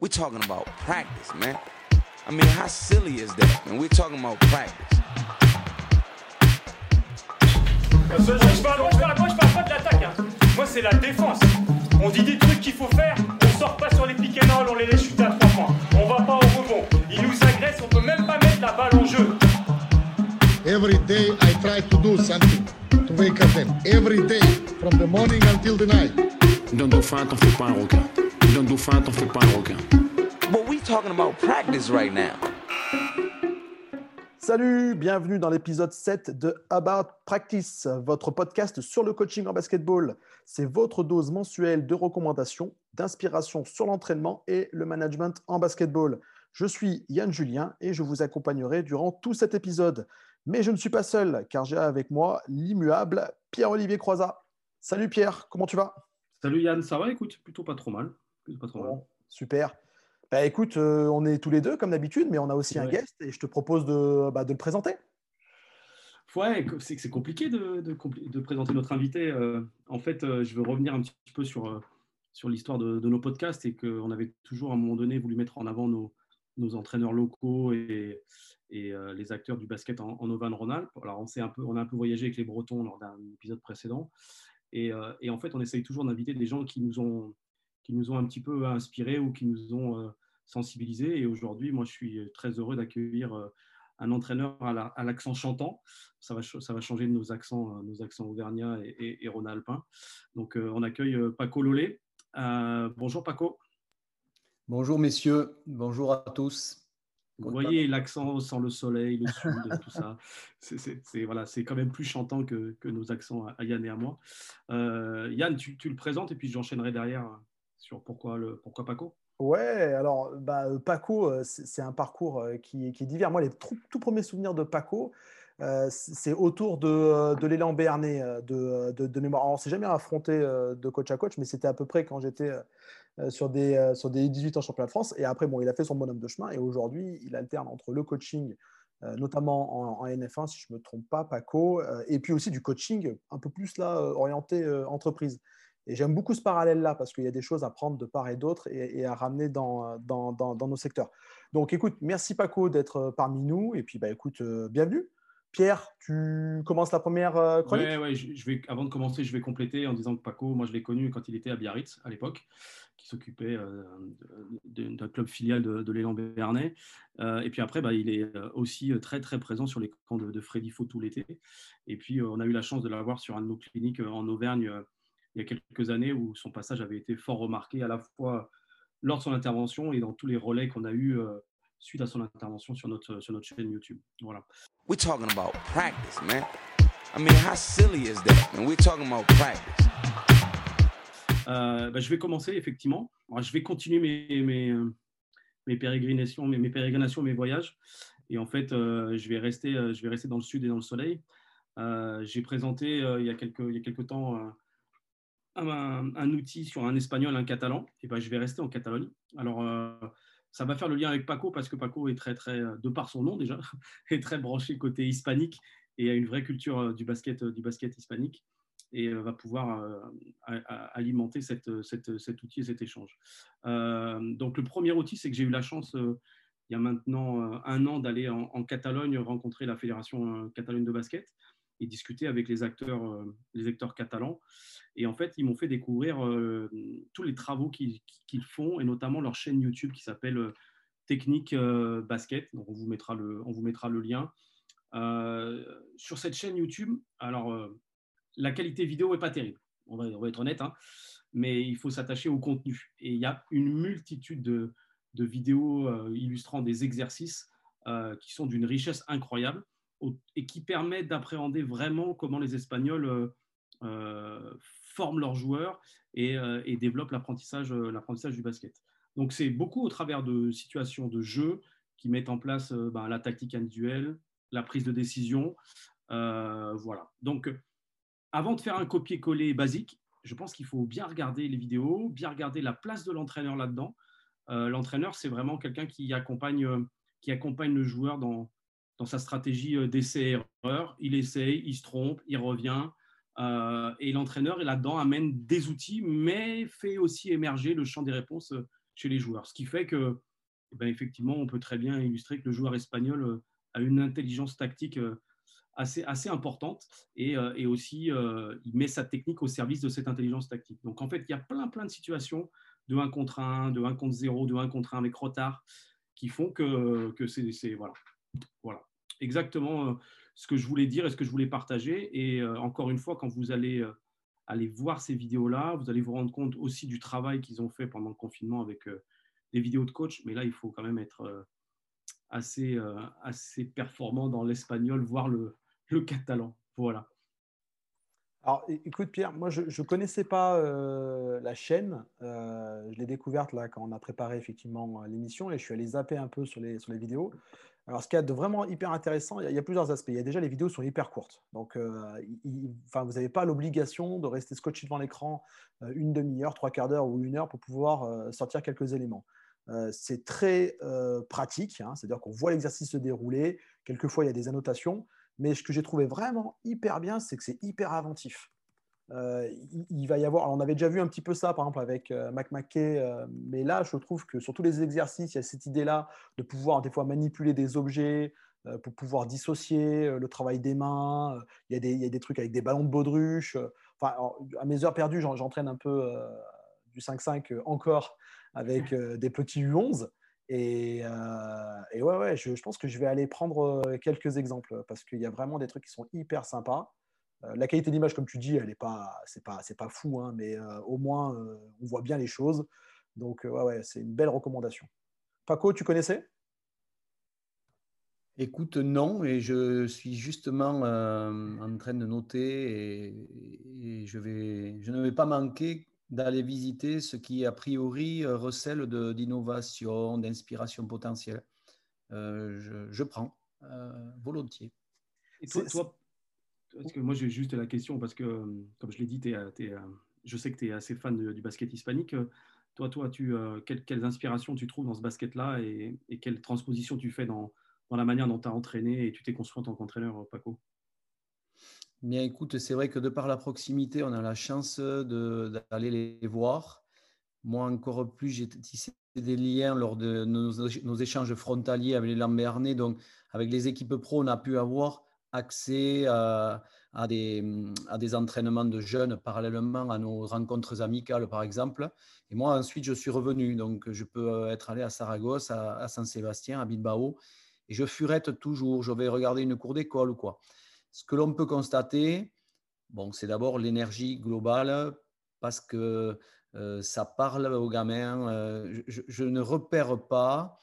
We're talking about practice, man. I mean, how silly is that, man? We're talking about practice. Je parle, moi, je parle, moi, je parle pas de l'attaque. hein. Moi, c'est la défense. On dit des trucs qu'il faut faire. On sort pas sur les and roll, on les laisse chuter à trois points. On va pas au rebond. Ils nous agressent, on peut même pas mettre la balle en jeu. Every day I try to do something to wake up them. Every day, from the morning until the night. Dauphin, t'en fais pas un requin. D'un dauphin, t'en fais pas un requin. But we talking about practice right now. Salut, bienvenue dans l'épisode 7 de About Practice, votre podcast sur le coaching en basketball. C'est votre dose mensuelle de recommandations, d'inspiration sur l'entraînement et le management en basketball. Je suis Yann Julien et je vous accompagnerai durant tout cet épisode. Mais je ne suis pas seul car j'ai avec moi l'immuable Pierre-Olivier Croizat. Salut Pierre, comment tu vas? Salut Yann, ça va? Écoute, plutôt pas trop mal. Bon, Super. Bah, écoute, euh, on est tous les deux comme d'habitude, mais on a aussi un guest et je te propose de, bah, de le présenter. Ouais, c'est que c'est compliqué de, de de présenter notre invité. euh, en fait, euh, je veux revenir un petit peu sur, sur l'histoire de, de nos podcasts et qu'on avait toujours à un moment donné voulu mettre en avant nos, nos entraîneurs locaux et, et euh, les acteurs du basket en, en Auvergne-Rhône-Alpes. Alors, on, s'est un peu, on a un peu voyagé avec les Bretons lors d'un épisode précédent. Et, et en fait, on essaye toujours d'inviter des gens qui nous, ont, qui nous ont un petit peu inspirés ou qui nous ont euh, sensibilisés. Et aujourd'hui, moi, je suis très heureux d'accueillir euh, un entraîneur à la- à l'accent chantant. Ça va, ça va changer nos accents, euh, nos accents auvergnats et, et, et rhône-alpins. Donc, on accueille Paco Lolé. Euh, bonjour Paco. Bonjour messieurs, bonjour à tous. Vous voyez l'accent sans le soleil, le sud, tout ça. C'est- voilà, quand même plus chantant que, que nos accents à, à Yann et à moi. Euh, Yann, tu, tu le présentes et puis j'enchaînerai derrière sur pourquoi, le, pourquoi Paco? Ouais, alors bah, euh, Paco, euh, c'est un parcours euh, qui, qui est divers. Moi, les tout, premiers souvenirs de Paco, c'est autour de, de l'élan Béarnais de, de, mémoire. Alors, on s'est jamais affronté de coach à coach, mais c'était à peu près quand j'étais sur des, sur des 18 ans championnat de France. Et après, bon, il a fait son bonhomme de chemin et aujourd'hui, il alterne entre le coaching, notamment en, en NF1, si je ne me trompe pas, Paco, et puis aussi du coaching un peu plus là, orienté entreprise. Et j'aime beaucoup ce parallèle-là parce qu'il y a des choses à prendre de part et d'autre et, et à ramener dans, dans, dans- dans nos secteurs. Donc écoute, merci Paco d'être euh, parmi nous. Et puis bah, écoute, euh, bienvenue. Pierre, tu commences la première euh, chronique? Ouais, ouais, je, je vais, avant de commencer, je vais compléter en disant que Paco, moi je l'ai connu quand il était à Biarritz à l'époque, qui s'occupait euh, d'un club filial de, de l'élan Béarnais. Euh, et puis après, bah, il est aussi très très présent sur les camps de, de Freddy Faux tout l'été. Et puis euh, on a eu la chance de l'avoir sur un de nos cliniques en Auvergne il y a quelques années où son passage avait été fort remarqué à la fois lors de son intervention et dans tous les relais qu'on a eu euh, suite à son intervention sur notre, sur notre chaîne YouTube. Voilà. We're talking about practice, man. I mean, how silly is that, man? We're talking about practice. Euh, bah, je vais commencer effectivement. Alors, je vais continuer mes, mes, euh, mes pérégrinations, mes, mes pérégrinations, mes voyages. Et en fait, euh, je, vais rester, je vais rester dans le sud et dans le soleil. Euh, J'ai présenté il, y a quelques, il y a quelques temps un, outil sur un espagnol, un catalan. Et ben, je vais rester en Catalogne. Alors, euh, ça va faire le lien avec Paco parce que Paco est très, très, euh, de par son nom déjà, est très branché côté hispanique et a une vraie culture euh, du basket, du basket hispanique et va pouvoir alimenter cette, cette- cet outil et cet échange. Donc le premier outil, c'est que j'ai eu la chance, il y a maintenant un an, d'aller en, en Catalogne rencontrer la Fédération Catalogne de basket et discuter avec les acteurs, euh, les acteurs catalans. Et en fait, ils m'ont fait découvrir euh, tous les travaux qu'ils font et notamment leur chaîne YouTube qui s'appelle euh, Technique Basket. Donc, on vous mettra le, on vous mettra le lien. Sur cette chaîne YouTube, alors la qualité vidéo n'est pas terrible, on va, être honnête, hein, mais il faut s'attacher au contenu. Et il y a une multitude de, vidéos illustrant des exercices qui sont d'une richesse incroyable et qui permettent d'appréhender vraiment comment les Espagnols euh, euh, forment leurs joueurs et, euh, développent l'apprentissage euh, l'apprentissage du basket. Donc c'est beaucoup au travers de situations de jeu qui mettent en place ben, la tactique individuelle, la prise de décision. voilà. Donc avant de faire un copier-coller basique, je pense qu'il faut bien regarder les vidéos, bien regarder la place de l'entraîneur là-dedans. L'entraîneur, c'est vraiment quelqu'un qui accompagne, qui accompagne le joueur dans, dans sa stratégie euh, d'essai-erreur. Il essaye, il se trompe, il revient. euh, et l'entraîneur, là-dedans, amène des outils, mais fait aussi émerger le champ des réponses euh, chez les joueurs. Ce qui fait que, eh ben, effectivement, on peut très bien illustrer que le joueur espagnol a une intelligence tactique assez, assez importante et, et aussi il met sa technique au service de cette intelligence tactique. Donc en fait, il y a plein, plein de situations de 1 contre 1, de 1 contre 0, de 1 contre 1 avec retard qui font que, que c'est voilà. voilà. Exactement ce que je voulais dire et ce que je voulais partager. Et encore une fois, quand vous allez aller voir ces vidéos-là, vous allez vous rendre compte aussi du travail qu'ils ont fait pendant le confinement avec des vidéos de coach. Mais là, il faut quand même être assez, assez performant dans l'espagnol, voire le, le catalan. Voilà. Alors, écoute, Pierre, moi, je ne connaissais pas euh, la chaîne. Euh, je l'ai découverte là quand on a préparé effectivement l'émission et je suis allé zapper un peu sur les, sur les vidéos. Alors, ce qu'il y a de vraiment hyper intéressant, il y, a, plusieurs aspects. Il y a déjà les vidéos sont hyper courtes. Donc, euh, enfin, vous n'avez pas l'obligation de rester scotché devant l'écran une demi-heure, trois quarts d'heure ou une heure pour pouvoir sortir quelques éléments. c'est très pratique, hein. c'est-à-dire qu'on voit l'exercice se dérouler. Quelquefois, il y a des annotations. Mais ce que j'ai trouvé vraiment hyper bien, c'est que c'est hyper inventif. Euh, il, va y avoir, on avait déjà vu un petit peu ça, par exemple, avec euh, Mac euh, mais là, je trouve que sur tous les exercices, il y a cette idée-là de pouvoir des fois manipuler des objets, pour pouvoir dissocier le travail des mains. Il y, a des, il y, a des, trucs avec des ballons de baudruche. Enfin, à mes heures perdues, j'entraîne un peu du 5-5 encore avec des petits U11. Euh, et, ouais, ouais je, pense que je vais aller prendre euh, quelques exemples parce qu'il y a vraiment des trucs qui sont hyper sympas. Euh, la qualité d'image, comme tu dis, elle n'est pas, c'est pas, c'est pas fou, hein, mais au moins on voit bien les choses. Donc ouais, ouais, c'est une belle recommandation. Paco, tu connaissais? Écoute, non, et je suis justement en train de noter et, je, vais, je ne vais pas manquer d'aller visiter ce qui, a priori, euh, recèle d'innovation, d'inspiration potentielle. Euh, je, prends euh, volontiers. Et toi, toi moi j'ai juste la question, parce que, comme je l'ai dit, je sais que tu es assez fan du basket hispanique. Toi, toi tu, quelles, inspirations tu trouves dans ce basket-là et, et quelles transpositions tu fais dans, dans la manière dont tu as entraîné et tu t'es construit en tant qu'entraîneur, Paco? Bien, écoute, c'est vrai que de par la proximité, on a la chance d'aller les voir. Moi, encore plus, j'ai tissé des liens lors de nos, échanges frontaliers avec les Lambernais. Donc, avec les équipes pro, on a pu avoir accès à, des, à des entraînements de jeunes parallèlement à nos rencontres amicales, par exemple. Et moi, ensuite, je suis revenu. Donc, je peux être allé à Saragosse, à, à San Sébastien, à Bilbao. Et je furette toujours. Je vais regarder une cour d'école ou quoi. Ce que l'on peut constater, bon, c'est d'abord l'énergie globale parce que euh, ça parle aux gamins. Euh, je, ne repère pas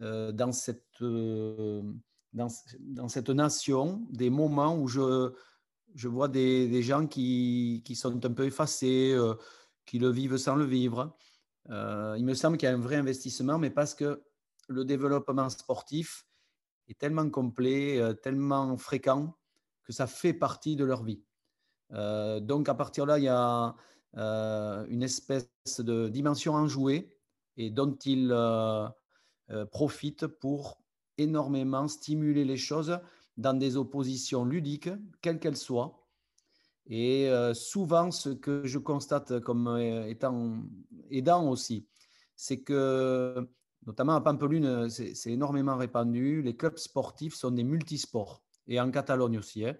euh, dans, cette, dans, cette nation des moments où je, je vois des, gens qui, qui, sont un peu effacés, qui le vivent sans le vivre. il me semble qu'il y a un vrai investissement, mais parce que le développement sportif est tellement complet, tellement fréquent, que ça fait partie de leur vie. Euh, donc à partir de là, il y a euh, une espèce de dimension enjouée et dont ils euh, profitent pour énormément stimuler les choses dans des oppositions ludiques, quelles qu'elles soient. Et souvent, ce que je constate comme étant aidant aussi, c'est que, notamment à Pampelune, c'est énormément répandu, les clubs sportifs sont des multisports et en Catalogne aussi. Hein.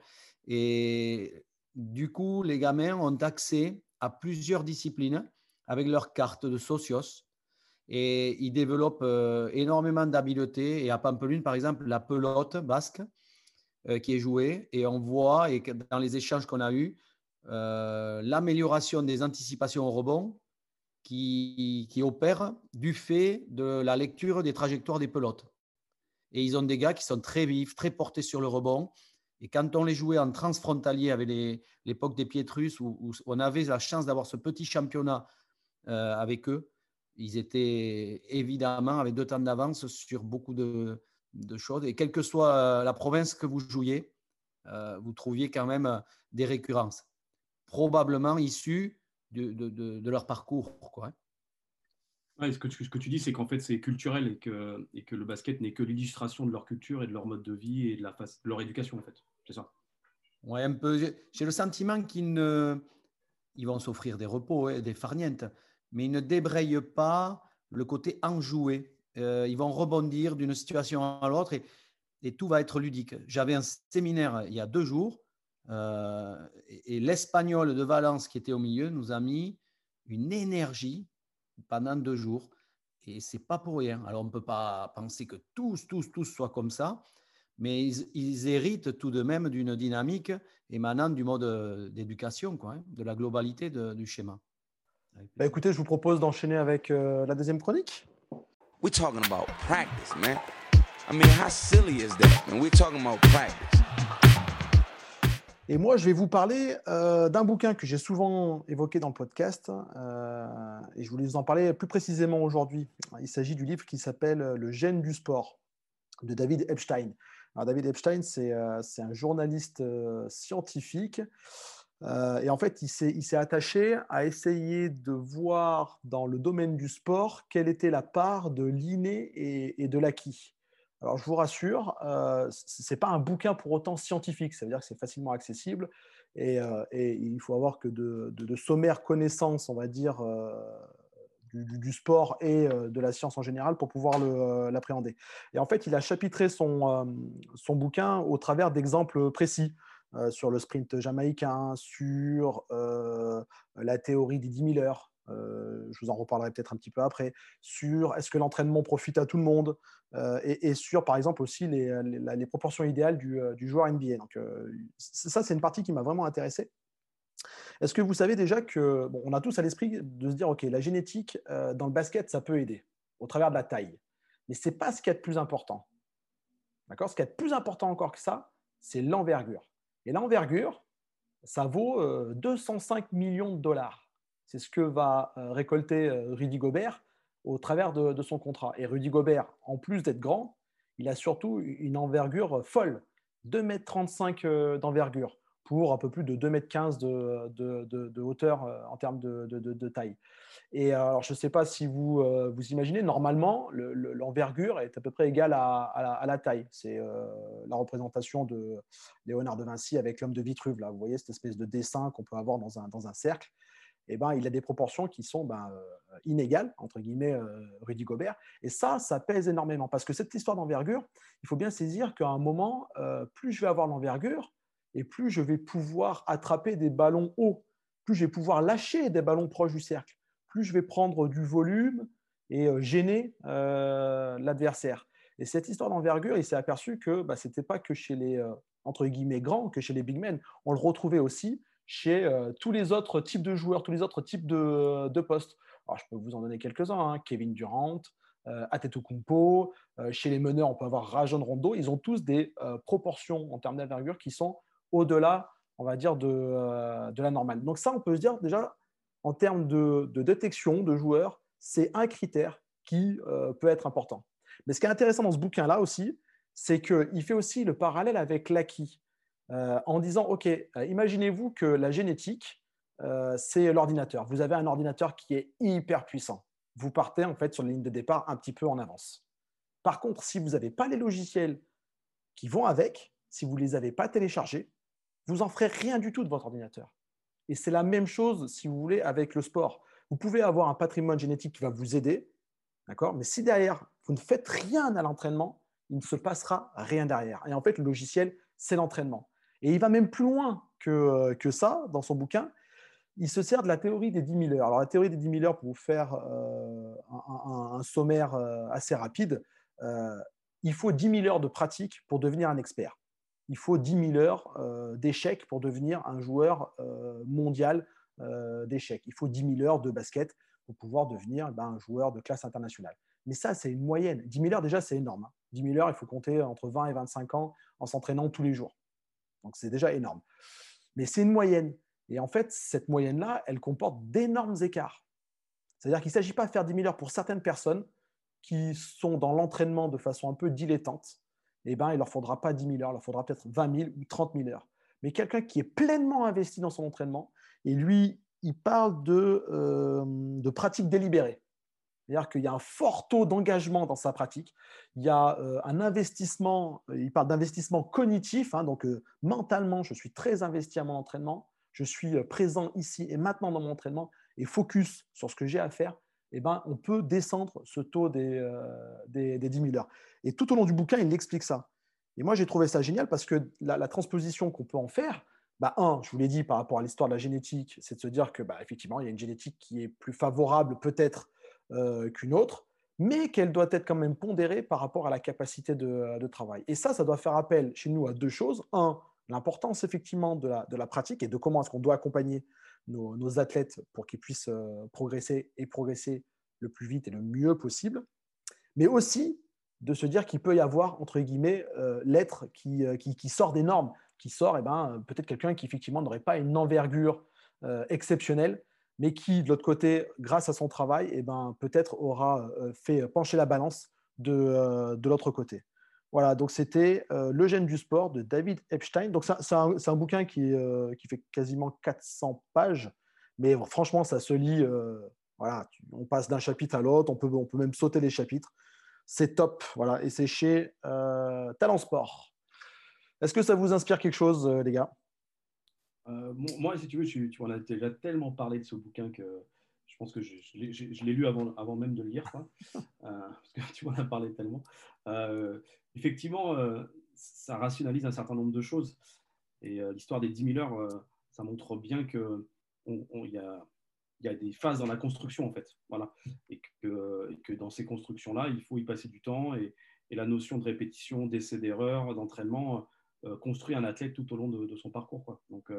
Et du coup, les gamins ont accès à plusieurs disciplines avec leur carte de socios et ils développent euh, énormément d'habiletés. Et à Pampelune, par exemple, la pelote basque euh, qui est jouée et on voit, et dans les échanges qu'on a eus, euh, l'amélioration des anticipations au rebond qui, qui opère du fait de la lecture des trajectoires des pelotes. Et ils ont des gars qui sont très vifs, très portés sur le rebond. Et quand on les jouait en transfrontalier avec l'époque des Pietrus, où, on avait la chance d'avoir ce petit championnat avec eux, ils étaient évidemment avec deux temps d'avance sur beaucoup de, choses. Et quelle que soit euh, la province que vous jouiez, euh, vous trouviez quand même des récurrences, probablement issues de, de leur parcours. Quoi. Hein ce, que tu, ce, que tu, dis, c'est qu'en fait, c'est culturel et que, et que le basket n'est que l'illustration de leur culture et de leur mode de vie et de, la leur éducation, en fait. C'est ça. Ouais, un peu. J'ai le sentiment qu'ils ne... Ils vont s'offrir des repos, et hein, des farnientes, mais ils ne débrayent pas le côté enjoué. Euh, ils vont rebondir d'une situation à l'autre et, tout va être ludique. J'avais un séminaire il y a deux jours euh, et, l'Espagnol de Valence qui était au milieu nous a mis une énergie pendant deux jours. Et c'est pas pour rien. Alors on ne peut pas penser que tous, tous, tous soient comme ça, mais ils, héritent tout de même d'une dynamique émanant du mode d'éducation, quoi, hein, de la globalité du schéma. Bah écoutez, je vous propose d'enchaîner avec euh, la deuxième chronique. We're talking about practice, man. I mean, how silly is that? And we're talking about practice. Et moi, je vais vous parler euh, d'un bouquin que j'ai souvent évoqué dans le podcast, euh, et je voulais vous en parler plus précisément aujourd'hui. Il s'agit du livre qui s'appelle Le gène du sport de David Epstein. Alors, David Epstein, c'est euh, un journaliste scientifique, et en fait, il s'est attaché à essayer de voir dans le domaine du sport quelle était la part de l'inné et, et de l'acquis. Alors, je vous rassure, euh, ce n'est pas un bouquin pour autant scientifique, ça veut dire que c'est facilement accessible et, euh, il faut avoir que de, sommaires connaissances, on va dire, euh, du, sport et de la science en général pour pouvoir l'appréhender. Et en fait, il a chapitré son, son bouquin au travers d'exemples précis. Sur le sprint jamaïcain, sur la théorie des 10 000 heures, euh, je vous en reparlerai peut-être un petit peu après, sur est-ce que l'entraînement profite à tout le monde, euh, et, sur par exemple aussi les, proportions idéales du, euh, joueur NBA. Donc ça, c'est une partie qui m'a vraiment intéressé. Est-ce que vous savez déjà que, bon, on a tous à l'esprit de se dire, OK, la génétique dans le basket, ça peut aider au travers de la taille, mais ce n'est pas ce qui est le plus important. D'accord? Ce qui est le plus important encore que ça, c'est l'envergure. Et l'envergure, ça vaut 205 millions de dollars. C'est ce que va euh, récolter euh, Rudy Gobert au travers de, son contrat. Et Rudy Gobert, en plus d'être grand, il a surtout une envergure folle, 2,35 m d'envergure pour un peu plus de 2,15 m de, hauteur euh, en termes de, taille. Et alors, je ne sais pas si vous vous imaginez, normalement, l'envergure est à peu près égale à, la, taille. C'est la représentation de Léonard de Vinci avec l'homme de Vitruve. Là. Vous voyez cette espèce de dessin qu'on peut avoir dans un, cercle? Eh ben, il a des proportions qui sont ben, euh, inégales, entre guillemets, euh, Rudy Gobert. Et ça, ça pèse énormément. Parce que cette histoire d'envergure, il faut bien saisir qu'à un moment, euh, plus je vais avoir l'envergure, et plus je vais pouvoir attraper des ballons hauts, plus je vais pouvoir lâcher des ballons proches du cercle, plus je vais prendre du volume et gêner l'adversaire. Et cette histoire d'envergure, il s'est aperçu que bah, ce n'était pas que chez les, entre guillemets, grands, que chez les big men. On le retrouvait aussi chez euh, tous les autres types de joueurs, tous les autres types de, postes. Alors, je peux vous en donner quelques-uns. Hein. Kevin Durant, euh, Kumpo, euh, chez les meneurs, on peut avoir Rajon Rondo. Ils ont tous des euh, proportions en termes d'envergure qui sont au-delà, on va dire, de, de, la normale. Donc ça, on peut se dire déjà, en termes de, détection de joueurs, c'est un critère qui peut être important. Mais ce qui est intéressant dans ce bouquin-là aussi, c'est qu'il fait aussi le parallèle avec l'acquis. Euh, en disant, OK, euh, imaginez-vous que la génétique, euh, c'est l'ordinateur. Vous avez un ordinateur qui est hyper puissant. Vous partez en fait sur la ligne de départ un petit peu en avance. Par contre, si vous n'avez pas les logiciels qui vont avec, si vous ne les avez pas téléchargés, vous n'en ferez rien du tout de votre ordinateur. Et c'est la même chose, si vous voulez, avec le sport. Vous pouvez avoir un patrimoine génétique qui va vous aider, d'accord Mais si derrière, vous ne faites rien à l'entraînement, il ne se passera rien derrière. Et en fait, le logiciel, c'est l'entraînement. Et il va même plus loin que, euh, ça dans son bouquin. Il se sert de la théorie des 10 000 heures. Alors, la théorie des 10 000 heures, pour vous faire euh, un, sommaire euh, assez rapide, il faut 10 000 heures de pratique pour devenir un expert. Il faut 10 000 heures d'échecs pour devenir un joueur mondial d'échecs. Il faut 10 000 heures de basket pour pouvoir devenir ben, un joueur de classe internationale. Mais ça, c'est une moyenne. 10 000 heures, déjà, c'est énorme. 10 hein. 000 heures, il faut compter entre 20 et 25 ans en s'entraînant tous les jours. Donc c'est déjà énorme. Mais c'est une moyenne. Et en fait, cette moyenne-là, elle comporte d'énormes écarts. C'est-à-dire qu'il ne s'agit pas de faire 10 000 heures pour certaines personnes qui sont dans l'entraînement de façon un peu dilettante. Eh ben, il ne leur faudra pas 10 000 heures, il leur faudra peut-être 20 000 ou 30 000 heures. Mais quelqu'un qui est pleinement investi dans son entraînement, et lui, il parle de, euh, de pratique délibérée. C'est-à-dire qu'il y a un fort taux d'engagement dans sa pratique. Il y a euh, un investissement, il parle d'investissement cognitif, hein, donc euh, mentalement, je suis très investi à mon entraînement, je suis présent ici et maintenant dans mon entraînement et focus sur ce que j'ai à faire. Eh ben, on peut descendre ce taux des, des, 10 000 heures. Et tout au long du bouquin, il explique ça. Et moi, j'ai trouvé ça génial parce que la, transposition qu'on peut en faire, bah, un, je vous l'ai dit par rapport à l'histoire de la génétique, c'est de se dire que bah, effectivement, il y a une génétique qui est plus favorable peut-être qu'une autre, mais qu'elle doit être quand même pondérée par rapport à la capacité de, travail. Et ça, ça doit faire appel chez nous à deux choses. Un, l'importance effectivement de la, de la, pratique et de comment est-ce qu'on doit accompagner nos, athlètes pour qu'ils puissent euh, progresser et progresser le plus vite et le mieux possible, mais aussi de se dire qu'il peut y avoir, entre guillemets, euh, l'être euh, qui, qui, sort des normes, qui sort, et eh ben, peut-être quelqu'un qui effectivement n'aurait pas une envergure exceptionnelle, mais qui, de l'autre côté, grâce à son travail, eh ben, peut-être aura fait pencher la balance de, de l'autre côté. Voilà, donc c'était euh, Le gène du sport de David Epstein. Donc c'est un, bouquin qui, euh, qui, fait quasiment 400 pages, mais franchement, ça se lit. Euh, voilà, on passe d'un chapitre à l'autre, on peut, on peut même sauter les chapitres. C'est top, voilà, et c'est chez Talent Sport. Est-ce que ça vous inspire quelque chose, les gars? Moi, si tu veux, tu, tu en as déjà tellement parlé de ce bouquin que je pense que je, l'ai lu avant, même de le lire, parce que tu m'en as parlé tellement effectivement, euh, ça rationalise un certain nombre de choses. Et euh, l'histoire des 10 000 heures, euh, ça montre bien qu'il y a, des phases dans la construction, en fait. Voilà. Et que, dans ces constructions-là, il faut y passer du temps. Et, et la notion de répétition, d'essai d'erreur, d'entraînement construit un athlète tout au long de, son parcours. Quoi. Donc,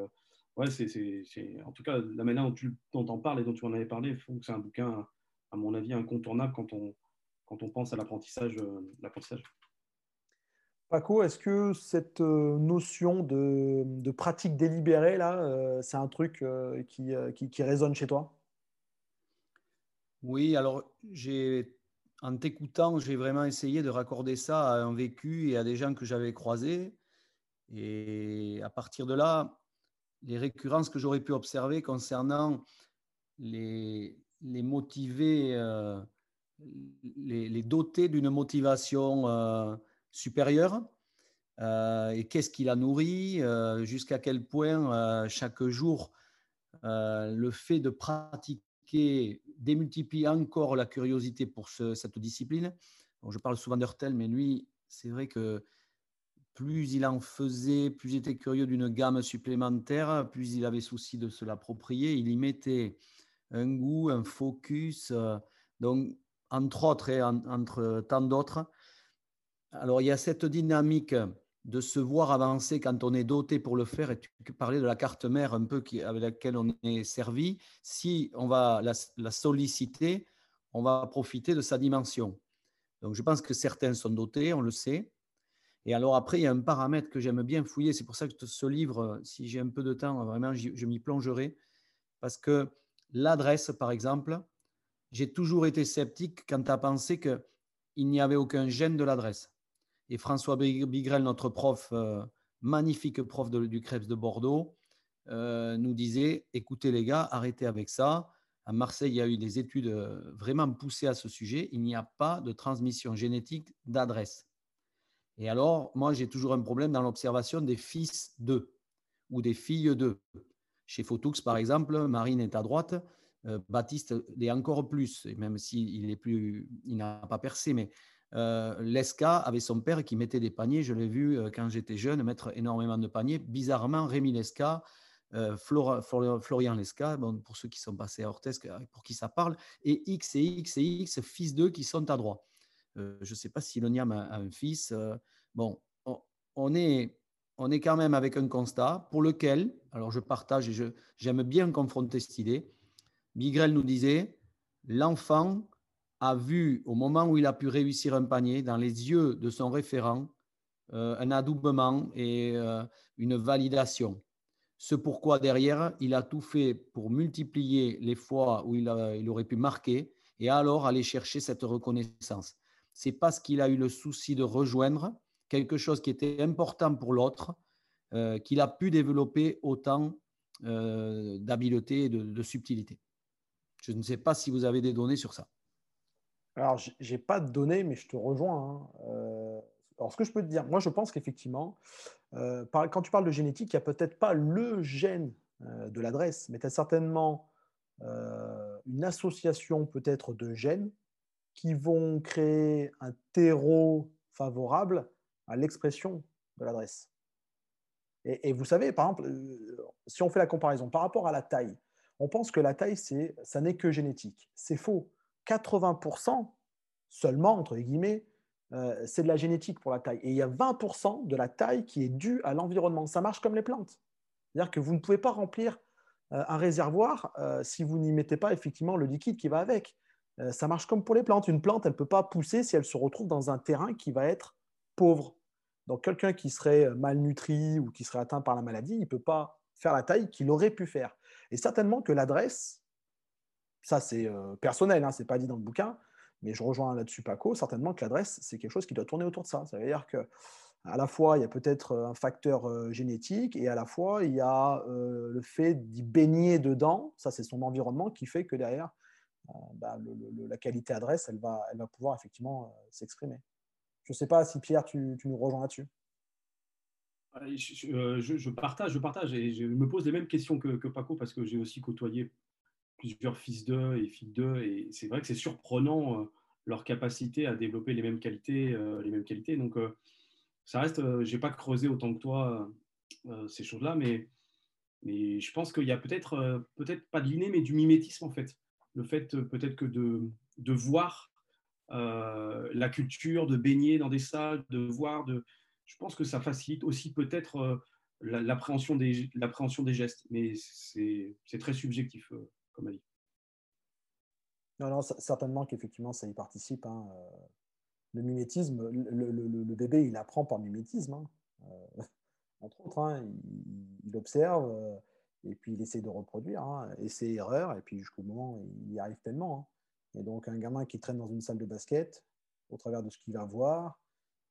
ouais, c'est, en tout cas, la manière dont tu en parles et dont tu en avais parlé, c'est un bouquin, à mon avis, incontournable quand on, quand on pense à l'apprentissage. l'apprentissage. Paco, est-ce que cette euh, notion de, pratique délibérée, là, euh, c'est un truc euh, qui, qui, résonne chez toi? Oui, alors en t'écoutant, j'ai vraiment essayé de raccorder ça à un vécu et à des gens que j'avais croisés. Et à partir de là, les récurrences que j'aurais pu observer concernant les, les motivés, les, les, dotés d'une motivation supérieur euh, et qu'est-ce qui la nourrit, euh, jusqu'à quel point euh, chaque jour le fait de pratiquer démultiplie encore la curiosité pour cette discipline. je parle souvent d'Hurtel, mais lui, c'est vrai que plus il en faisait, plus il était curieux d'une gamme supplémentaire, plus il avait souci de se l'approprier. Il y mettait un goût, un focus. donc, entre autres et entre tant d'autres, alors, il y a cette dynamique de se voir avancer quand on est doté pour le faire. Et tu parlais de la carte mère un peu avec laquelle on est servi. Si on va la, solliciter, on va profiter de sa dimension. Donc, je pense que certains sont dotés, on le sait. Et alors après, il y a un paramètre que j'aime bien fouiller. C'est pour ça que ce livre, si j'ai un peu de temps, vraiment, je m'y plongerai. Parce que l'adresse, par exemple, j'ai toujours été sceptique quant à penser qu'il n'y avait aucun gène de l'adresse. Et François Bigrel, notre prof, euh, magnifique prof du Krebs de Bordeaux, euh, nous disait écoutez les gars, arrêtez avec ça. À Marseille, il y a eu des études euh, vraiment poussées à ce sujet. Il n'y a pas de transmission génétique d'adresse. Et alors, moi, j'ai toujours un problème dans l'observation des fils d'eux ou des filles d'eux. Chez Photux, par exemple, Marine est à droite, Baptiste est encore plus, même s'il est plus, il n'a pas percé, mais euh, Lesca avait son père qui mettait des paniers. Je l'ai vu euh, quand j'étais jeune mettre énormément de paniers. Bizarrement, Rémi Lesca, euh, Florian Lesca, bon, pour ceux qui sont passés à Ortesque, pour qui ça parle, et X et X et X, fils d'eux qui sont à droite. Je ne sais pas si Loniam a, a, un fils. bon, on, est, on est quand même avec un constat pour lequel, alors je partage et j'aime bien confronter cette idée. Migrel nous disait, l'enfant a vu, au moment où il a pu réussir un panier, dans les yeux de son référent, euh, un adoubement et euh, une validation. Ce pourquoi derrière, il a tout fait pour multiplier les fois où il, il aurait pu marquer et alors aller chercher cette reconnaissance. C'est parce qu'il a eu le souci de rejoindre quelque chose qui était important pour l'autre euh, qu'il a pu développer autant d'habileté et de subtilité. Je ne sais pas si vous avez des données sur ça. Alors, je n'ai pas de données, mais je te rejoins. Hein. Euh, alors, ce que je peux te dire, moi, je pense qu'effectivement, euh, quand tu parles de génétique, il n'y a peut-être pas le gène euh, de l'adresse, mais tu as certainement une association peut-être de gènes qui vont créer un terreau favorable à l'expression de l'adresse. Et, vous savez, par exemple, euh, si on fait la comparaison par rapport à la taille, on pense que la taille, c'est, ça n'est que génétique. C'est faux. 80% seulement, entre guillemets, euh, c'est de la génétique pour la taille. Et il y a 20% de la taille qui est due à l'environnement. Ça marche comme les plantes. C'est-à-dire que vous ne pouvez pas remplir euh, un réservoir si vous n'y mettez pas effectivement le liquide qui va avec. Ça marche comme pour les plantes. Une plante, elle ne peut pas pousser si elle se retrouve dans un terrain qui va être pauvre. Donc quelqu'un qui serait malnutri ou qui serait atteint par la maladie, il ne peut pas faire la taille qu'il aurait pu faire. Et certainement que l'adresse, ça c'est personnel, hein, ce n'est pas dit dans le bouquin, mais je rejoins là-dessus Paco, certainement que l'adresse, c'est quelque chose qui doit tourner autour de ça. Ça veut dire que à la fois, il y a peut-être un facteur génétique et à la fois, il y a le fait d'y baigner dedans. Ça, c'est son environnement qui fait que derrière, bah, la qualité adresse, elle va, elle va pouvoir effectivement s'exprimer. Je ne sais pas si Pierre, tu, nous rejoins là-dessus. Euh, je, partage, je partage et je me pose les mêmes questions que, Paco parce que j'ai aussi côtoyé plusieurs fils d'eux et filles d'eux et c'est vrai que c'est surprenant euh, leur capacité à développer les mêmes qualités, euh, les mêmes qualités. Donc ça reste, j'ai pas creusé autant que toi ces choses-là, mais, mais je pense qu'il y a peut-être peut-être pas de l'inné, mais du mimétisme en fait. Le fait peut-être que de, de voir euh, la culture, de baigner dans des salles, de voir. De... Je pense que ça facilite aussi peut-être euh, l'appréhension des, des gestes, mais c'est très subjectif euh, comme avis. Non, non, certainement qu'effectivement, ça y participe. Hein. Le mimétisme, le, bébé, il apprend par mimétisme. Hein. entre autres, hein. il, observe et puis il essaie de reproduire, essai erreur, et puis jusqu'au moment il y arrive tellement. Et donc, un gamin qui traîne dans une salle de basket, au travers de ce qu'il va voir,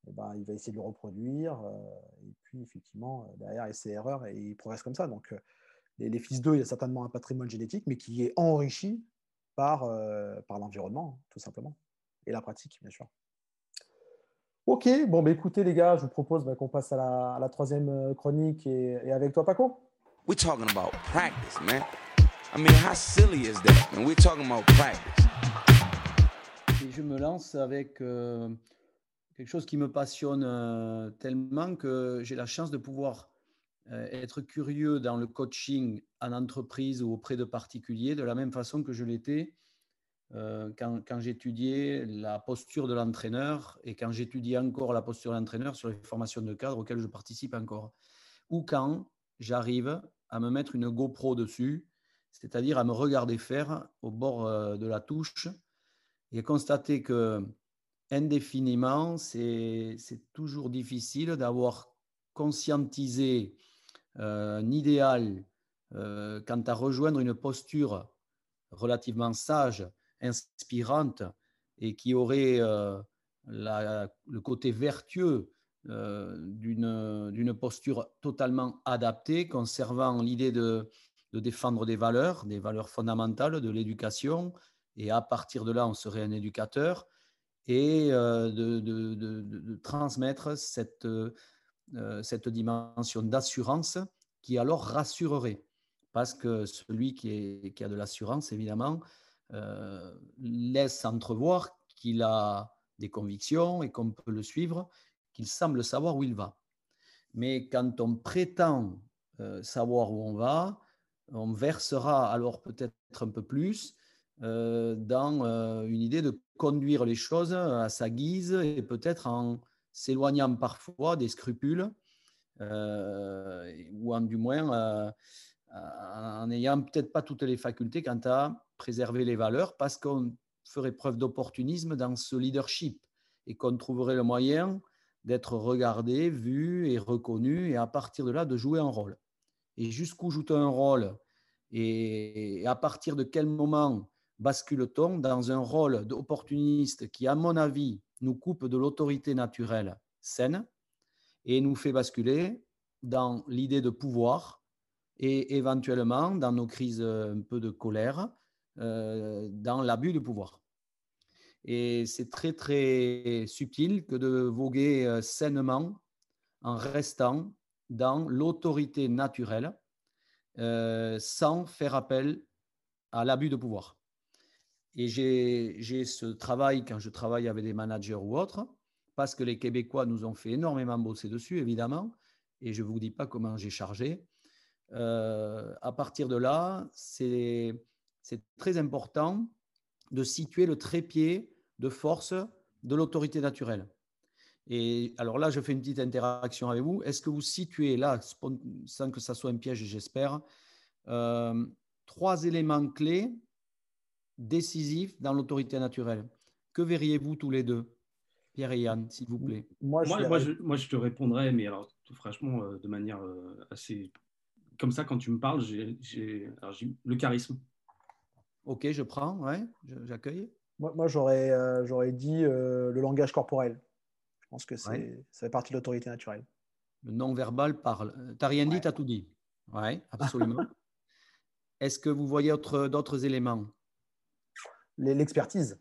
eh ben, il va essayer de le reproduire. Euh, et puis, effectivement, euh, derrière, il erreurs et il progresse comme ça. Donc, euh, les, fils d'eux, il y a certainement un patrimoine génétique, mais qui est enrichi par, par l'environnement, tout simplement. Et la pratique, bien sûr. Ok, bon, bah, écoutez, les gars, je vous propose bah, qu'on passe à la, troisième chronique et, avec toi, Paco. We're talking about practice, man. I mean, how silly is that? We're talking about practice je me lance avec euh, quelque chose qui me passionne euh, tellement que j'ai la chance de pouvoir euh, être curieux dans le coaching en entreprise ou auprès de particuliers de la même façon que je l'étais quand, j'étudiais la posture de l'entraîneur et quand j'étudie encore la posture de l'entraîneur sur les formations de cadre auxquelles je participe encore. Ou quand j'arrive à me mettre une GoPro dessus, c'est-à-dire à me regarder faire au bord de la touche j'ai constaté que indéfiniment, c'est toujours difficile d'avoir conscientisé euh, un idéal euh, quant à rejoindre une posture relativement sage, inspirante et qui aurait euh, le côté vertueux d'une posture totalement adaptée, conservant l'idée de, de, défendre des valeurs, des valeurs fondamentales de l'éducation, et à partir de là, on serait un éducateur, et euh, de, transmettre cette, euh, cette dimension d'assurance qui alors rassurerait. Parce que celui qui, est, qui a de l'assurance, évidemment, euh, laisse entrevoir qu'il a des convictions et qu'on peut le suivre, qu'il semble savoir où il va. Mais quand on prétend savoir où on va, on versera alors peut-être un peu plus, euh, dans euh, une idée de conduire les choses à sa guise et peut-être en s'éloignant parfois des scrupules euh, ou en du moins en n'ayant peut-être pas toutes les facultés quant à préserver les valeurs parce qu'on ferait preuve d'opportunisme dans ce leadership et qu'on trouverait le moyen d'être regardé, vu et reconnu et à partir de là de jouer un rôle. Et jusqu'où joue un rôle? Et à partir de quel moment bascule-t-on dans un rôle d'opportuniste qui, à mon avis, nous coupe de l'autorité naturelle saine et nous fait basculer dans l'idée de pouvoir et éventuellement dans nos crises un peu de colère, euh, dans l'abus de pouvoir? Et c'est très très subtil que de voguer euh, sainement en restant dans l'autorité naturelle euh, sans faire appel à l'abus de pouvoir. Et j'ai ce travail quand je travaille avec des managers ou autres, parce que les Québécois nous ont fait énormément bosser dessus, évidemment, et je ne vous dis pas comment j'ai chargé. Euh, à partir de là, c'est très important de situer le trépied de force de l'autorité naturelle. Et alors là, je fais une petite interaction avec vous. Est-ce que vous situez là, sans que ça soit un piège, j'espère, euh, trois éléments clés décisifs dans l'autorité naturelle? Que verriez-vous tous les deux Pierre et Yann, s'il vous plaît? Moi, je, moi, je, te répondrais, mais alors, tout franchement, euh, de manière euh, assez. Comme ça, quand tu me parles, j'ai le charisme. Ok, je prends, ouais, j'accueille. Moi, moi j'aurais j'aurais dit le langage corporel. Je pense que c'est, ça fait partie de l'autorité naturelle. Le non-verbal parle. Tu n'as rien dit, tu as tout dit. Oui, absolument. Est-ce que vous voyez d'autres éléments? L'expertise.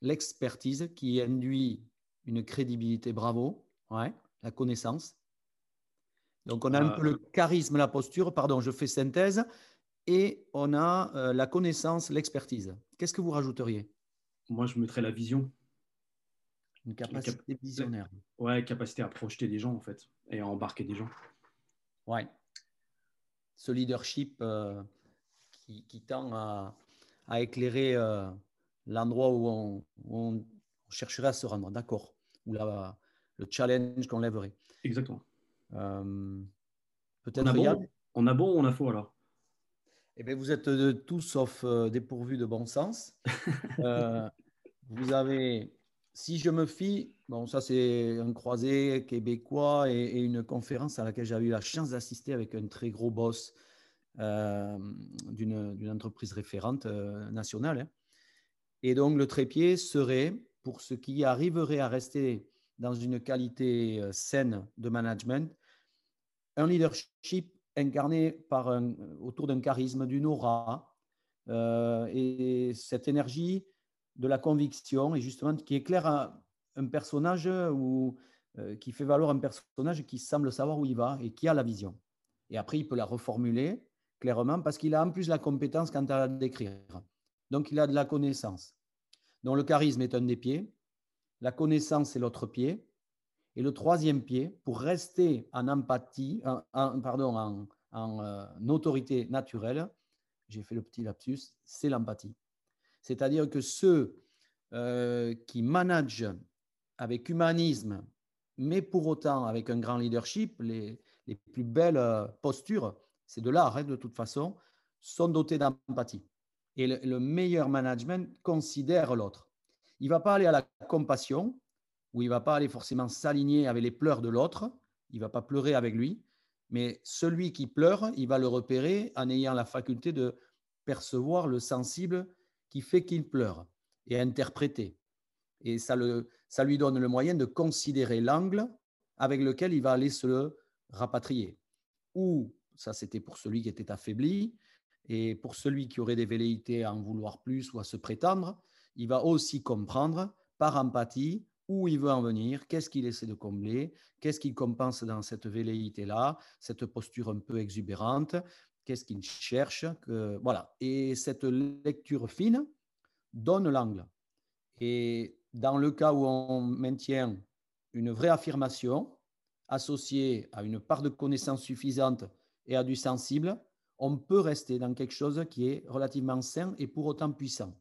L'expertise qui induit une crédibilité, bravo. Ouais, la connaissance. Donc, on a un peu le euh, charisme, la posture. Pardon, je fais synthèse. Et on a euh, la connaissance, l'expertise. Qu'est-ce que vous rajouteriez? Moi, je mettrais la vision. Une capacité visionnaire. Ouais, capacité à projeter des gens, en fait, et à embarquer des gens. Ouais. Ce leadership euh, qui, tend à, éclairer euh, l'endroit où on, chercherait à se rendre, d'accord Ou la, le challenge qu'on lèverait. Exactement. Euh, peut-être on, a bon, on a bon ou on a faux alors? Eh bien, vous êtes de tout sauf dépourvu de bon sens. vous avez si je me fie, bon, ça c'est un croisé québécois et, une conférence à laquelle j'avais eu la chance d'assister avec un très gros boss euh, d'une entreprise référente euh, nationale. Hein. Et donc le trépied serait, pour ceux qui arriveraient à rester dans une qualité euh, saine de management, un leadership incarné par un, autour d'un charisme, d'une aura, et cette énergie de la conviction et justement qui éclaire un, un personnage ou euh, qui fait valoir un personnage qui semble savoir où il va et qui a la vision. Et après, il peut la reformuler clairement parce qu'il a en plus la compétence quant à la décrire. Donc, il a de la connaissance. Donc, le charisme est un des pieds, la connaissance est l'autre pied, et le troisième pied, pour rester en empathie, en, pardon, en, euh, autorité naturelle, j'ai fait le petit lapsus, c'est l'empathie. C'est-à-dire que ceux euh, qui managent avec humanisme, mais pour autant avec un grand leadership, les, plus belles euh, postures, c'est de l'art hein, de toute façon, sont dotés d'empathie. Et le, meilleur management considère l'autre. Il ne va pas aller à la compassion, ou il ne va pas aller forcément s'aligner avec les pleurs de l'autre, il ne va pas pleurer avec lui, mais celui qui pleure, il va le repérer en ayant la faculté de percevoir le sensible qui fait qu'il pleure et interpréter. Et ça, le, ça lui donne le moyen de considérer l'angle avec lequel il va aller se rapatrier. Ou, ça c'était pour celui qui était affaibli, et pour celui qui aurait des velléités à en vouloir plus ou à se prétendre, il va aussi comprendre par empathie où il veut en venir, qu'est-ce qu'il essaie de combler, qu'est-ce qu'il compense dans cette velléité-là, cette posture un peu exubérante, qu'est-ce qu'il cherche, que, voilà. Et cette lecture fine donne l'angle. Et dans le cas où on maintient une vraie affirmation associée à une part de connaissance suffisante et à du sensible, on peut rester dans quelque chose qui est relativement sain et pour autant puissant.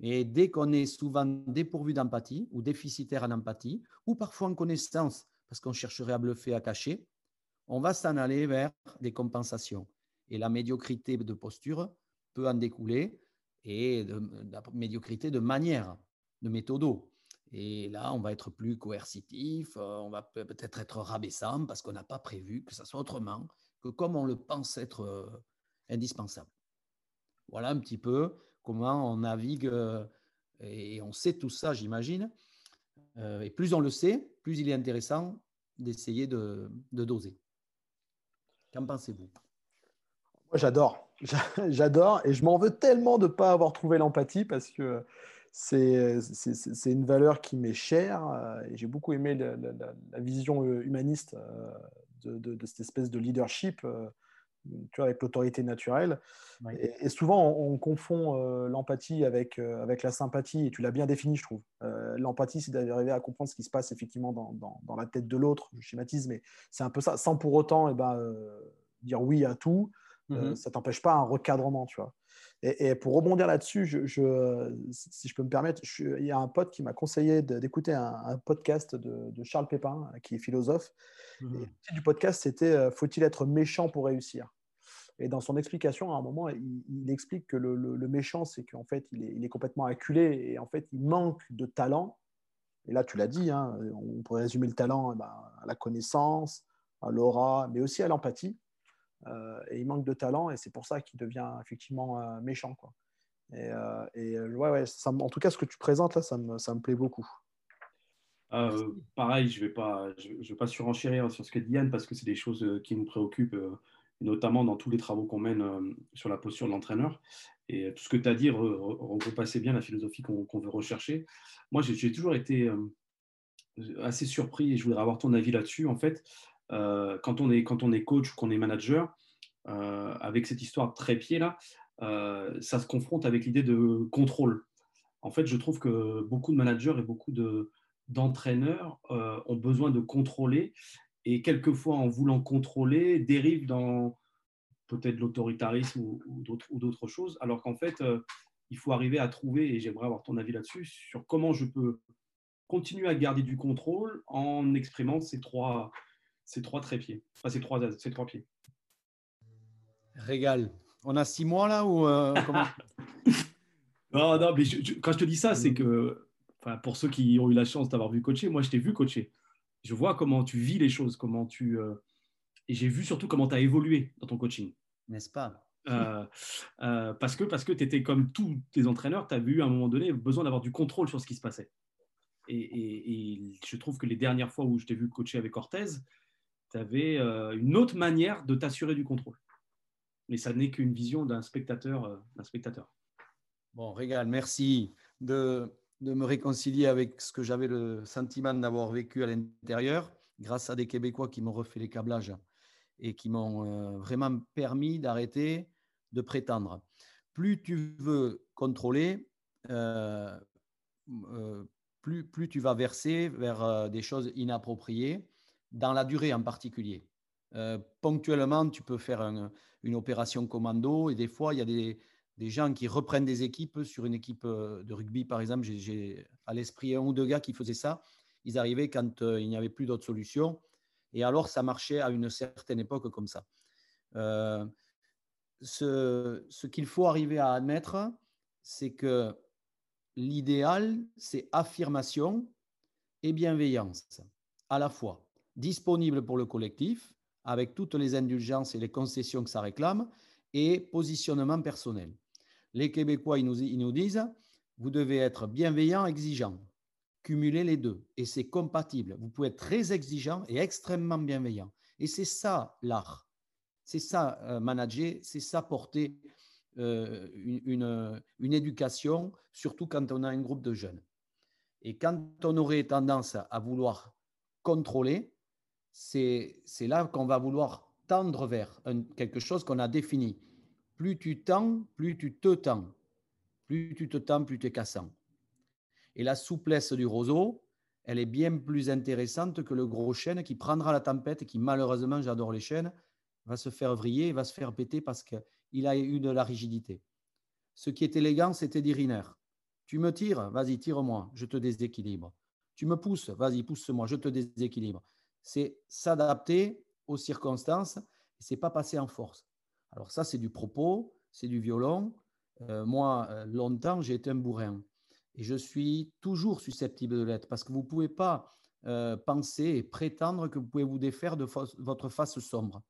Et dès qu'on est souvent dépourvu d'empathie ou déficitaire en empathie, ou parfois en connaissance, parce qu'on chercherait à bluffer, à cacher, on va s'en aller vers des compensations. Et la médiocrité de posture peut en découler et la médiocrité de manière, de méthodo. Et là, on va être plus coercitif, euh, on va peut-être être rabaissant parce qu'on n'a pas prévu que ça soit autrement que comme on le pense être euh, indispensable. Voilà un petit peu comment on navigue euh, et on sait tout ça, j'imagine. Et plus on le sait, plus il est intéressant d'essayer de, de doser. Qu'en pensez-vous? Moi, j'adore. J'adore et je m'en veux tellement de ne pas avoir trouvé l'empathie parce que c'est une valeur qui m'est chère euh, j'ai beaucoup aimé la, vision euh, humaniste euh, de, cette espèce de leadership tu vois, avec l'autorité naturelle. Et, souvent, on, confond euh, l'empathie avec, euh, avec la sympathie, et tu l'as bien défini, je trouve. l'empathie, c'est d'arriver à comprendre ce qui se passe effectivement dans, dans, dans la tête de l'autre, je schématise, mais c'est un peu ça, sans pour autant eh ben, dire oui à tout. Mm-hmm. ça t'empêche pas un recadrement, tu vois. Et, pour rebondir là-dessus, je, si je peux me permettre, il y a un pote qui m'a conseillé d'écouter un, podcast de, Charles Pépin, qui est philosophe. Mmh. Et le du podcast, c'était euh, Faut-il être méchant pour réussir? Et dans son explication, à un moment, il, explique que le, méchant, c'est qu'en fait, il est, complètement acculé et en fait, il manque de talent. Et là, tu l'as dit, hein, on pourrait résumer le talent eh ben, à la connaissance, à l'aura, mais aussi à l'empathie. Euh, et il manque de talent et c'est pour ça qu'il devient effectivement euh, méchant. Et, euh, ouais, ouais en tout cas, ce que tu présentes là, ça me, plaît beaucoup. pareil, je ne vais, pas, je, vais pas surenchérir sur ce que dit Yann parce que c'est des choses qui nous préoccupent, notamment dans tous les travaux qu'on mène sur la posture de l'entraîneur. Et tout ce que tu as dit repassait bien la philosophie qu'on veut rechercher. Moi, j'ai toujours été assez surpris et je voudrais avoir ton avis là-dessus. En fait, euh, quand, on est, quand on est coach ou qu'on est manager, euh, avec cette histoire de trépied là, euh, ça se confronte avec l'idée de contrôle. En fait, je trouve que beaucoup de managers et beaucoup d'entraîneurs ont besoin de contrôler et quelquefois, en voulant contrôler, dérivent dans peut-être l'autoritarisme ou, ou d'autres choses, alors qu'en fait, il faut arriver à trouver, et j'aimerais avoir ton avis là-dessus, sur comment je peux continuer à garder du contrôle en exprimant ces trois, c'est trois trépieds. Enfin, c'est trois, trois pieds. Régal. On a six mois là ou euh, comment Non, non, mais quand je te dis ça, c'est que pour ceux qui ont eu la chance d'avoir vu coacher, moi je t'ai vu coacher. Je vois comment tu vis les choses, comment tu. Euh, et j'ai vu surtout comment tu as évolué dans ton coaching. N'est-ce pas? Euh, parce que, parce que tu étais comme tous tes entraîneurs, tu as eu à un moment donné besoin d'avoir du contrôle sur ce qui se passait. Et, et, je trouve que les dernières fois où je t'ai vu coacher avec Cortez, tu avais euh, une autre manière de t'assurer du contrôle. Mais ça n'est qu'une vision d'un spectateur, euh, d'un spectateur. Bon, Régal, merci de, de, me réconcilier avec ce que j'avais le sentiment d'avoir vécu à l'intérieur, grâce à des Québécois qui m'ont refait les câblages et qui m'ont euh, vraiment permis d'arrêter de prétendre. Plus tu veux contrôler, plus, plus tu vas verser vers des choses inappropriées dans la durée en particulier. Euh, ponctuellement, tu peux faire une opération commando et des fois, il y a des, gens qui reprennent des équipes sur une équipe euh, de rugby, par exemple. J'ai à l'esprit un ou deux gars qui faisaient ça. Ils arrivaient quand euh, il n'y avait plus d'autre solution. Et alors, ça marchait à une certaine époque comme ça. ce, ce qu'il faut arriver à admettre, c'est que l'idéal, c'est affirmation et bienveillance à la fois disponible pour le collectif, avec toutes les indulgences et les concessions que ça réclame, et positionnement personnel. Les Québécois, ils nous, disent, vous devez être bienveillant, exigeant. Cumuler les deux. Et c'est compatible. Vous pouvez être très exigeant et extrêmement bienveillant. Et c'est ça l'art. C'est ça euh, manager, c'est ça porter euh, une, une, éducation, surtout quand on a un groupe de jeunes. Et quand on aurait tendance à vouloir contrôler, c'est là qu'on va vouloir tendre vers quelque chose qu'on a défini. Plus tu tends, plus tu te tends. Plus tu te tends, plus tu es cassant. Et la souplesse du roseau, elle est bien plus intéressante que le gros chêne qui prendra la tempête et qui, malheureusement, j'adore les chênes, va se faire vriller, va se faire péter parce qu'il a eu de la rigidité. Ce qui est élégant, c'était d'Iriner. Tu me tires, vas-y, tire-moi, je te déséquilibre. Tu me pousses, vas-y, pousse-moi, je te déséquilibre c'est s'adapter aux circonstances c'est pas passer en force. Alors ça, c'est du propos, c'est du violon. Euh, moi, euh, longtemps, j'ai été un bourrin et je suis toujours susceptible de l'être parce que vous ne pouvez pas euh, penser et prétendre que vous pouvez vous défaire de votre face sombre.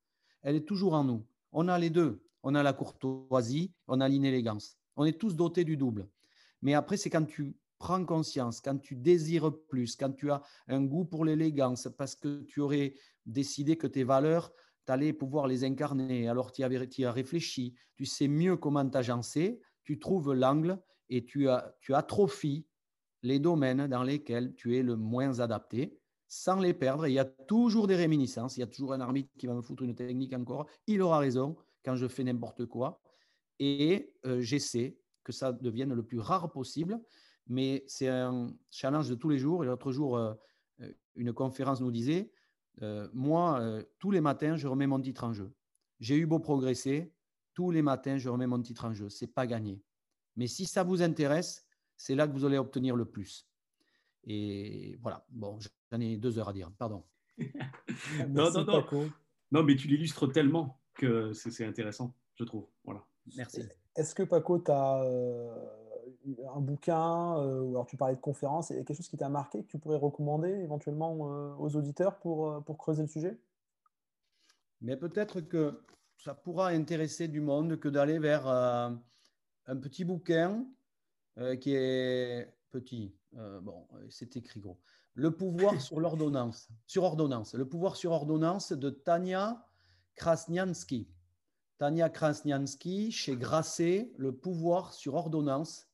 Elle est toujours en nous. On a les deux. On a la courtoisie, on a l'inélégance. On est tous dotés du double. Mais après, c'est quand tu prends conscience, quand tu désires plus, quand tu as un goût pour l'élégance, parce que tu aurais décidé que tes valeurs, tu allais pouvoir les incarner, alors tu as, réfléchi, tu sais mieux comment t'agencer, tu trouves l'angle et tu, tu atrophies les domaines dans lesquels tu es le moins adapté sans les perdre. Il y a toujours des réminiscences, il y a toujours un arbitre qui va me foutre une technique encore, il aura raison, quand je fais n'importe quoi. Et euh, j'essaie que ça devienne le plus rare possible. Mais c'est un challenge de tous les jours. L'autre jour, euh, une conférence nous disait, moi, tous les matins, je remets mon titre en jeu. J'ai eu beau progresser, tous les matins, je remets mon titre en jeu. Ce n'est pas gagné. Mais si ça vous intéresse, c'est là que vous allez obtenir le plus. Et voilà, bon, j'en ai deux heures à dire, pardon. non, non, non. non, mais tu l'illustres tellement que c'est intéressant, je trouve. Voilà. Merci. Est-ce que Paco, tu as euh, un bouquin, euh, ou alors tu parlais de conférence, et quelque chose qui t'a marqué, que tu pourrais recommander éventuellement euh, aux auditeurs pour, pour creuser le sujet? Mais peut-être que ça pourra intéresser du monde que d'aller vers un petit bouquin qui est petit. bon, c'est écrit gros. Le pouvoir sur l'ordonnance, sur ordonnance. Le pouvoir sur ordonnance de Tania Krasniansky. Tania Krasniansky, chez Grasset, Le pouvoir sur ordonnance.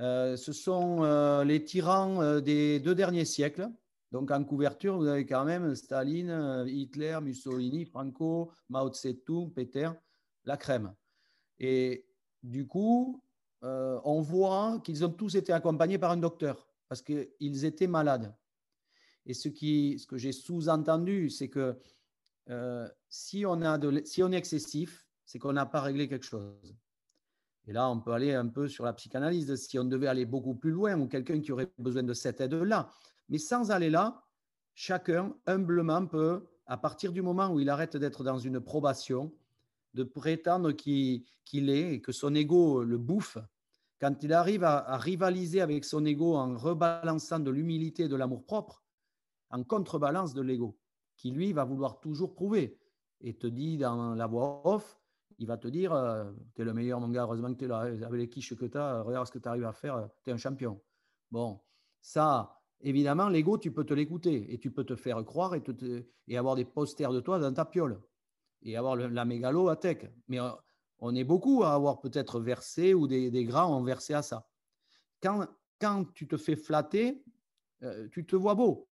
Euh, ce sont euh, les tyrans euh, des deux derniers siècles. Donc en couverture, vous avez quand même Staline, Hitler, Mussolini, Franco, Mao Tse-tung, Peter, la crème. Et du coup, on voit qu'ils ont tous été accompagnés par un docteur parce qu'ils étaient malades. Et ce, qui, ce que j'ai sous-entendu, c'est que si on est excessif, c'est qu'on n'a pas réglé quelque chose. Et là, on peut aller un peu sur la psychanalyse, si on devait aller beaucoup plus loin, ou quelqu'un qui aurait besoin de cette aide-là. Mais sans aller là, chacun, humblement, peut, à partir du moment où il arrête d'être dans une probation, de prétendre qu'il est et que son ego le bouffe, quand il arrive à, rivaliser avec son ego en rebalançant de l'humilité et de l'amour-propre, en contrebalance de l'ego, qui lui va vouloir toujours prouver et te dit dans la voix off, il va te dire euh, Tu es le meilleur, mon gars, heureusement que tu es là, avec les quiches que tu as, regarde ce que tu arrives à faire, tu es un champion. Bon, ça, évidemment, l'ego, tu peux te l'écouter et tu peux te faire croire et, et, avoir des posters de toi dans ta piole et avoir la mégalo à tech. Mais euh, on est beaucoup à avoir peut-être versé ou des, grands ont versé à ça. Quand, quand tu te fais flatter, euh, tu te vois beau.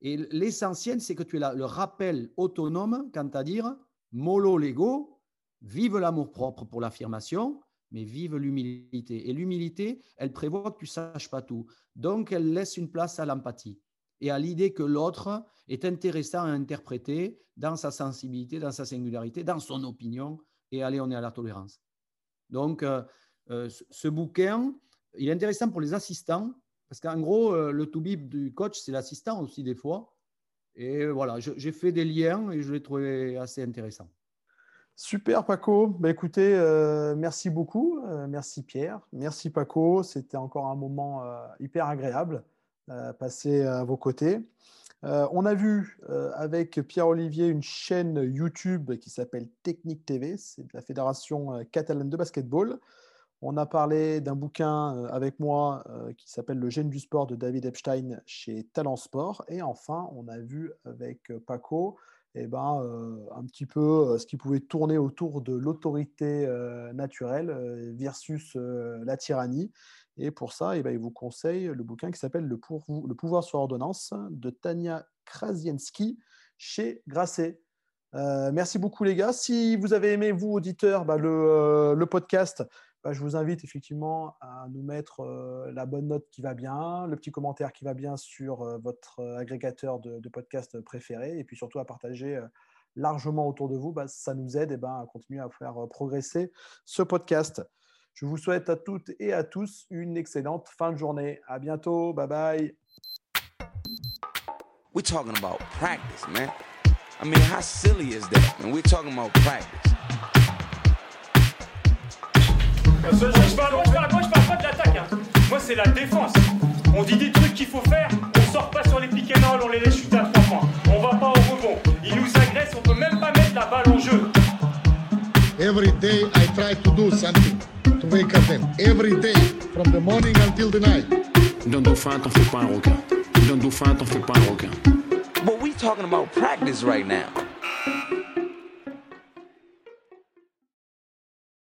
Et l'essentiel, c'est que tu es là, le rappel autonome quant à dire mollo l'ego, vive l'amour propre pour l'affirmation, mais vive l'humilité. Et l'humilité, elle prévoit que tu ne saches pas tout. Donc, elle laisse une place à l'empathie et à l'idée que l'autre est intéressant à interpréter dans sa sensibilité, dans sa singularité, dans son opinion, et allez, on est à la tolérance. Donc, euh, euh, ce bouquin, il est intéressant pour les assistants, parce qu'en gros, euh, le to-be du coach, c'est l'assistant aussi des fois. Et voilà, j'ai fait des liens et je l'ai trouvé assez intéressant. Super Paco. Bah, écoutez, merci beaucoup. merci Pierre. Merci Paco. C'était encore un moment hyper agréable passé à vos côtés. Euh, on a vu euh, avec Pierre-Olivier une chaîne YouTube qui s'appelle Technique TV, c'est de la Fédération euh, catalane de basketball. On a parlé d'un bouquin avec moi qui s'appelle Le gène du sport de David Epstein chez Talent Sport. Et enfin, on a vu avec Paco eh ben, un petit peu ce qui pouvait tourner autour de l'autorité naturelle versus la tyrannie. Et pour ça, eh ben, il vous conseille le bouquin qui s'appelle le, pouvoir sur ordonnance de Tania Krasienski chez Grasset. Euh, merci beaucoup les gars. Si vous avez aimé, vous auditeurs, bah, euh, le, podcast, bah, je vous invite effectivement à nous mettre euh, la bonne note qui va bien, le petit commentaire qui va bien sur votre agrégateur de, podcasts préféré, et puis surtout à partager largement autour de vous. Bah, ça nous aide et eh ben, à continuer à faire progresser ce podcast. Je vous souhaite à toutes et à tous une excellente fin de journée. À bientôt. Bye bye. We're talking about practice, man. I mean, how silly is that? And we're talking about practice. Je parle, je parle, moi, je parle pas de l'attaque. Hein. Moi, c'est la défense. On dit des trucs qu'il faut faire, on sort pas sur les pick and roll, on les laisse chuter à trois points. On va pas au rebond. Ils nous agressent, on peut même pas mettre la balle en jeu. Every day I try to do something. to wake up them every day from the morning until the night. D'un dauphin, t'en fais pas un requin. D'un dauphin, t'en fais pas un requin. But we talking about practice right now.